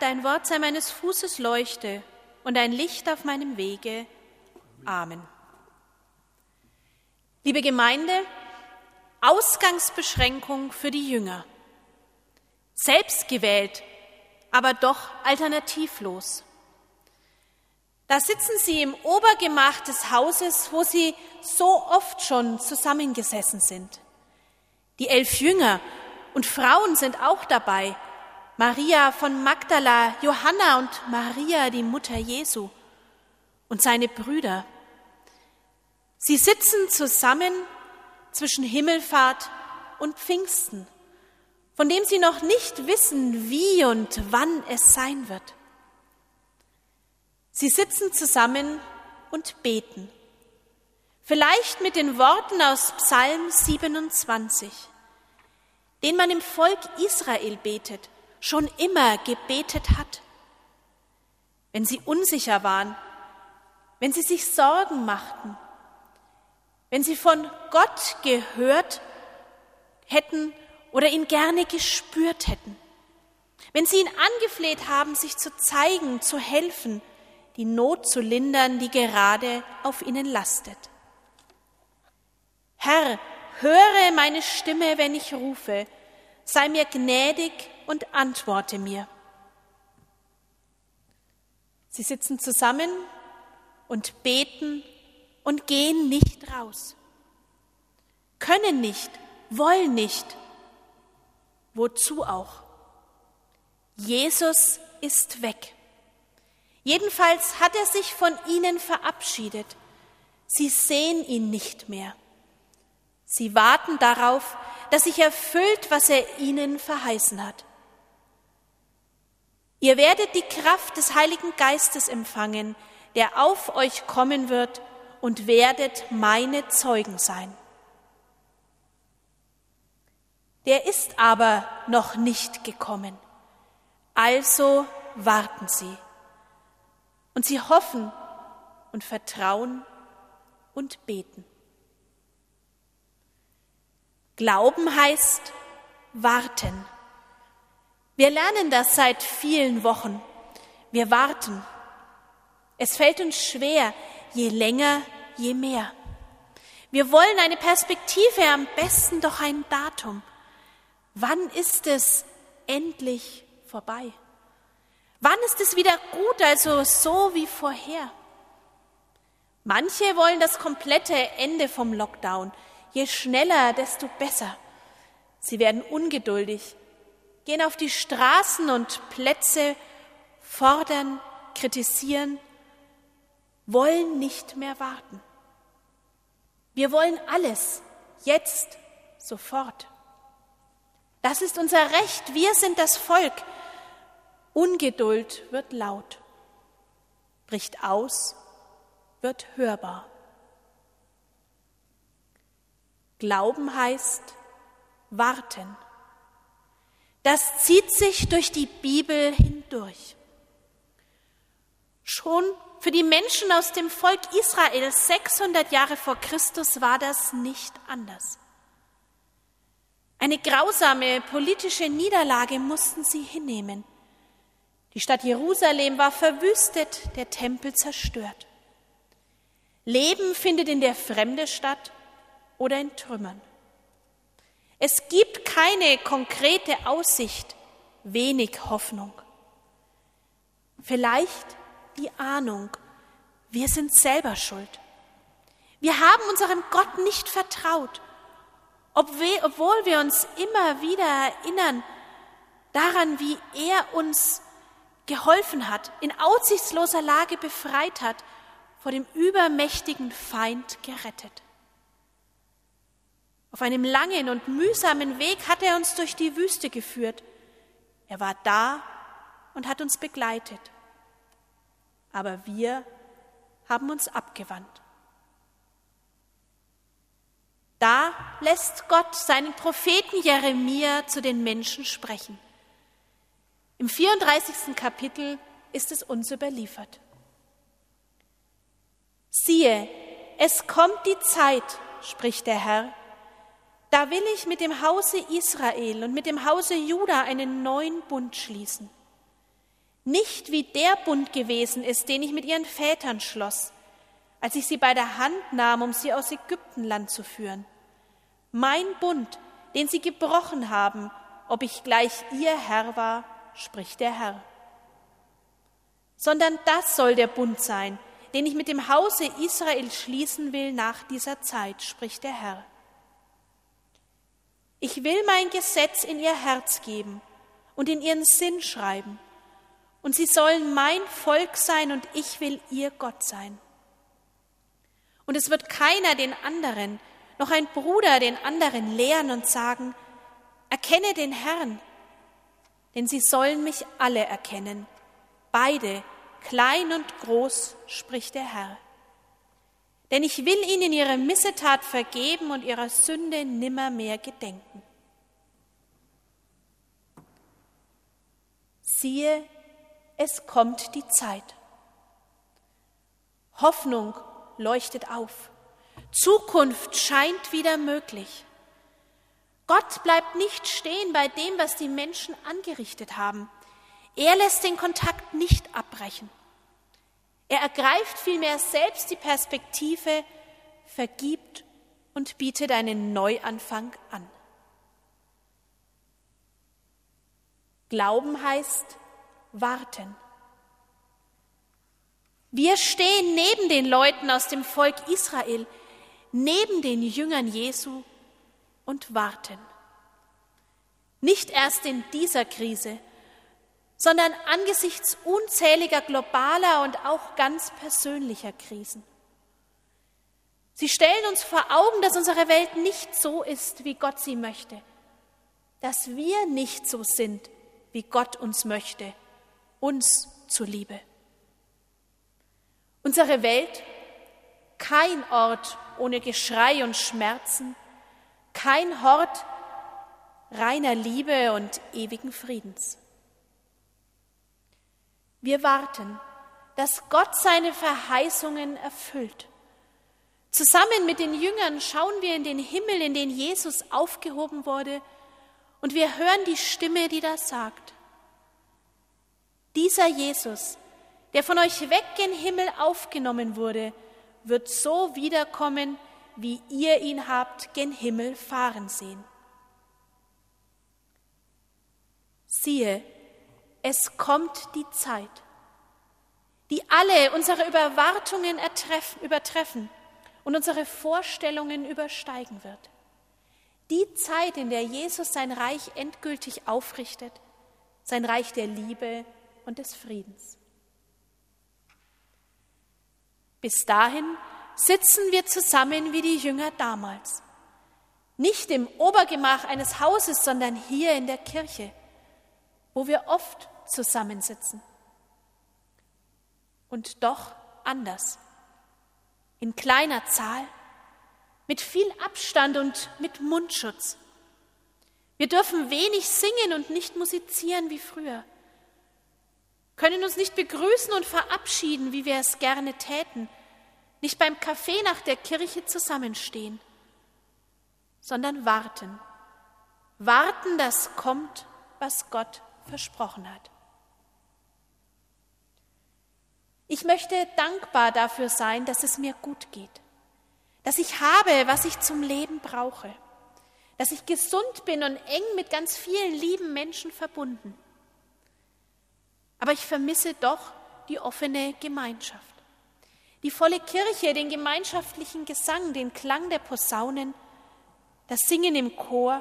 Dein Wort sei meines Fußes Leuchte und ein Licht auf meinem Wege. Amen. Liebe Gemeinde, Ausgangsbeschränkung für die Jünger. Selbstgewählt, aber doch alternativlos. Da sitzen sie im Obergemach des Hauses, wo sie so oft schon zusammengesessen sind. Die elf Jünger und Frauen sind auch dabei. Maria von Magdala, Johanna und Maria, die Mutter Jesu und seine Brüder. Sie sitzen zusammen zwischen Himmelfahrt und Pfingsten, von dem sie noch nicht wissen, wie und wann es sein wird. Sie sitzen zusammen und beten. Vielleicht mit den Worten aus Psalm 27, den man im Volk Israel betet, schon immer gebetet hat. Wenn sie unsicher waren, wenn sie sich Sorgen machten, wenn sie von Gott gehört hätten oder ihn gerne gespürt hätten, wenn sie ihn angefleht haben, sich zu zeigen, zu helfen, die Not zu lindern, die gerade auf ihnen lastet. Herr, höre meine Stimme, wenn ich rufe, sei mir gnädig und antworte mir. Sie sitzen zusammen und beten und gehen nicht raus, können nicht, wollen nicht. Wozu auch? Jesus ist weg. Jedenfalls hat er sich von ihnen verabschiedet. Sie sehen ihn nicht mehr. Sie warten darauf, dass sich erfüllt, was er ihnen verheißen hat. Ihr werdet die Kraft des Heiligen Geistes empfangen, der auf euch kommen wird, und werdet meine Zeugen sein. Der ist aber noch nicht gekommen. Also warten Sie. Und sie hoffen und vertrauen und beten. Glauben heißt warten. Wir lernen das seit vielen Wochen. Wir warten. Es fällt uns schwer, je länger, je mehr. Wir wollen eine Perspektive, am besten doch ein Datum. Wann ist es endlich vorbei? Wann ist es wieder gut, also so wie vorher? Manche wollen das komplette Ende vom Lockdown. Je schneller, desto besser. Sie werden ungeduldig, gehen auf die Straßen und Plätze, fordern, kritisieren, wollen nicht mehr warten. Wir wollen alles, jetzt, sofort. Das ist unser Recht. Wir sind das Volk. Ungeduld wird laut, bricht aus, wird hörbar. Glauben heißt warten. Das zieht sich durch die Bibel hindurch. Schon für die Menschen aus dem Volk Israel 600 Jahre vor Christus war das nicht anders. Eine grausame politische Niederlage mussten sie hinnehmen. Die Stadt Jerusalem war verwüstet, der Tempel zerstört. Leben findet in der Fremde statt oder in Trümmern. Es gibt keine konkrete Aussicht, wenig Hoffnung. Vielleicht die Ahnung, wir sind selber schuld. Wir haben unserem Gott nicht vertraut, obwohl wir uns immer wieder erinnern daran, wie er uns geholfen hat, in aussichtsloser Lage befreit hat, vor dem übermächtigen Feind gerettet. Auf einem langen und mühsamen Weg hat er uns durch die Wüste geführt. Er war da und hat uns begleitet. Aber wir haben uns abgewandt. Da lässt Gott seinen Propheten Jeremia zu den Menschen sprechen. Im 34. Kapitel ist es uns überliefert. Siehe, es kommt die Zeit, spricht der Herr, da will ich mit dem Hause Israel und mit dem Hause Juda einen neuen Bund schließen. Nicht wie der Bund gewesen ist, den ich mit ihren Vätern schloss, als ich sie bei der Hand nahm, um sie aus Ägyptenland zu führen. Mein Bund, den sie gebrochen haben, ob ich gleich ihr Herr war, spricht der Herr. Sondern das soll der Bund sein, den ich mit dem Hause Israel schließen will nach dieser Zeit, spricht der Herr. Ich will mein Gesetz in ihr Herz geben und in ihren Sinn schreiben, und sie sollen mein Volk sein und ich will ihr Gott sein. Und es wird keiner den anderen, noch ein Bruder den anderen lehren und sagen, erkenne den Herrn, denn sie sollen mich alle erkennen, beide, klein und groß, spricht der Herr. Denn ich will ihnen ihre Missetat vergeben und ihrer Sünde nimmermehr gedenken. Siehe, es kommt die Zeit. Hoffnung leuchtet auf. Zukunft scheint wieder möglich. Gott bleibt nicht stehen bei dem, was die Menschen angerichtet haben. Er lässt den Kontakt nicht abbrechen. Er ergreift vielmehr selbst die Perspektive, vergibt und bietet einen Neuanfang an. Glauben heißt warten. Wir stehen neben den Leuten aus dem Volk Israel, neben den Jüngern Jesu und warten. Nicht erst in dieser Krise, sondern angesichts unzähliger globaler und auch ganz persönlicher Krisen. Sie stellen uns vor Augen, dass unsere Welt nicht so ist, wie Gott sie möchte, dass wir nicht so sind, wie Gott uns möchte, uns zuliebe. Unsere Welt, kein Ort ohne Geschrei und Schmerzen, kein Hort reiner Liebe und ewigen Friedens. Wir warten, dass Gott seine Verheißungen erfüllt. Zusammen mit den Jüngern schauen wir in den Himmel, in den Jesus aufgehoben wurde, und wir hören die Stimme, die da sagt, dieser Jesus, der von euch weg gen Himmel aufgenommen wurde, wird so wiederkommen, wie ihr ihn habt gen Himmel fahren sehen. Siehe, es kommt die Zeit, die alle unsere Überwartungen übertreffen und unsere Vorstellungen übersteigen wird. Die Zeit, in der Jesus sein Reich endgültig aufrichtet, sein Reich der Liebe und des Friedens. Bis dahin sitzen wir zusammen wie die Jünger damals. Nicht im Obergemach eines Hauses, sondern hier in der Kirche, wo wir oft zusammensitzen. Und doch anders. In kleiner Zahl, mit viel Abstand und mit Mundschutz. Wir dürfen wenig singen und nicht musizieren wie früher, können uns nicht begrüßen und verabschieden, wie wir es gerne täten, nicht beim Kaffee nach der Kirche zusammenstehen, sondern warten. Warten, dass kommt, was Gott versprochen hat. Ich möchte dankbar dafür sein, dass es mir gut geht, dass ich habe, was ich zum Leben brauche, dass ich gesund bin und eng mit ganz vielen lieben Menschen verbunden. Aber ich vermisse doch die offene Gemeinschaft. Die volle Kirche, den gemeinschaftlichen Gesang, den Klang der Posaunen, das Singen im Chor,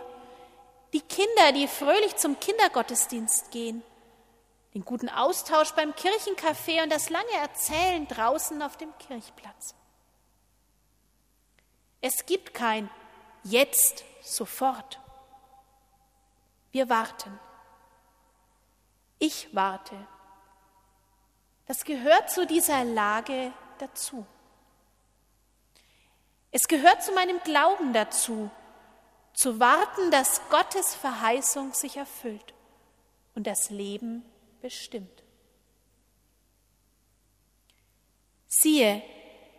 die Kinder, die fröhlich zum Kindergottesdienst gehen, den guten Austausch beim Kirchencafé und das lange Erzählen draußen auf dem Kirchplatz. Es gibt kein Jetzt, sofort. Wir warten. Ich warte. Das gehört zu dieser Lage dazu. Es gehört zu meinem Glauben dazu, zu warten, dass Gottes Verheißung sich erfüllt und das Leben bestimmt. Siehe,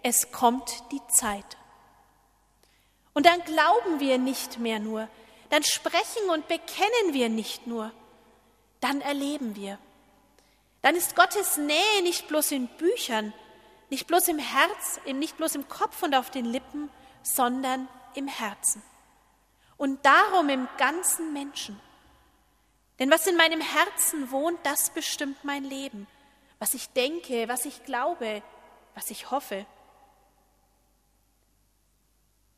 es kommt die Zeit. Und dann glauben wir nicht mehr nur, dann sprechen und bekennen wir nicht nur, dann erleben wir. dann ist Gottes Nähe nicht bloß in Büchern, nicht bloß im Herz, nicht bloß im Kopf und auf den Lippen, sondern im Herzen. Und darum im ganzen Menschen. Denn was in meinem Herzen wohnt, das bestimmt mein Leben. Was ich denke, was ich glaube, was ich hoffe.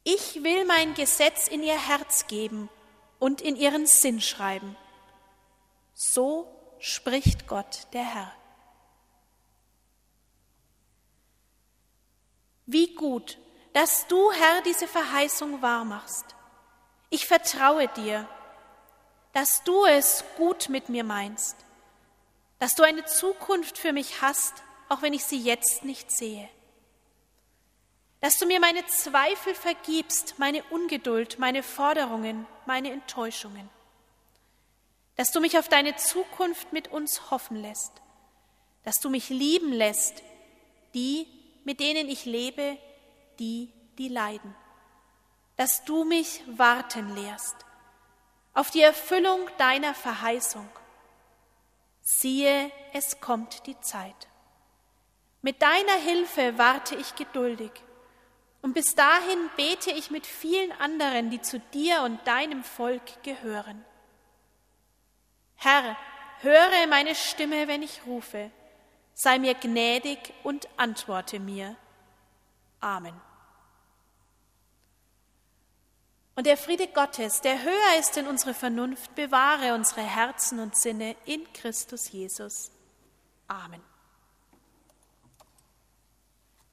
Ich will mein Gesetz in ihr Herz geben und in ihren Sinn schreiben. So spricht Gott der Herr. Wie gut, dass du, Herr, diese Verheißung wahrmachst. Ich vertraue dir, dass du es gut mit mir meinst, dass du eine Zukunft für mich hast, auch wenn ich sie jetzt nicht sehe. Dass du mir meine Zweifel vergibst, meine Ungeduld, meine Forderungen, meine Enttäuschungen. Dass du mich auf deine Zukunft mit uns hoffen lässt, dass du mich lieben lässt, die, mit denen ich lebe, die, die leiden, dass du mich warten lehrst auf die Erfüllung deiner Verheißung. Siehe, es kommt die Zeit. Mit deiner Hilfe warte ich geduldig, und bis dahin bete ich mit vielen anderen, die zu dir und deinem Volk gehören. Herr, höre meine Stimme, wenn ich rufe. Sei mir gnädig und antworte mir. Amen. Und der Friede Gottes, der höher ist in unsere Vernunft, bewahre unsere Herzen und Sinne in Christus Jesus. Amen.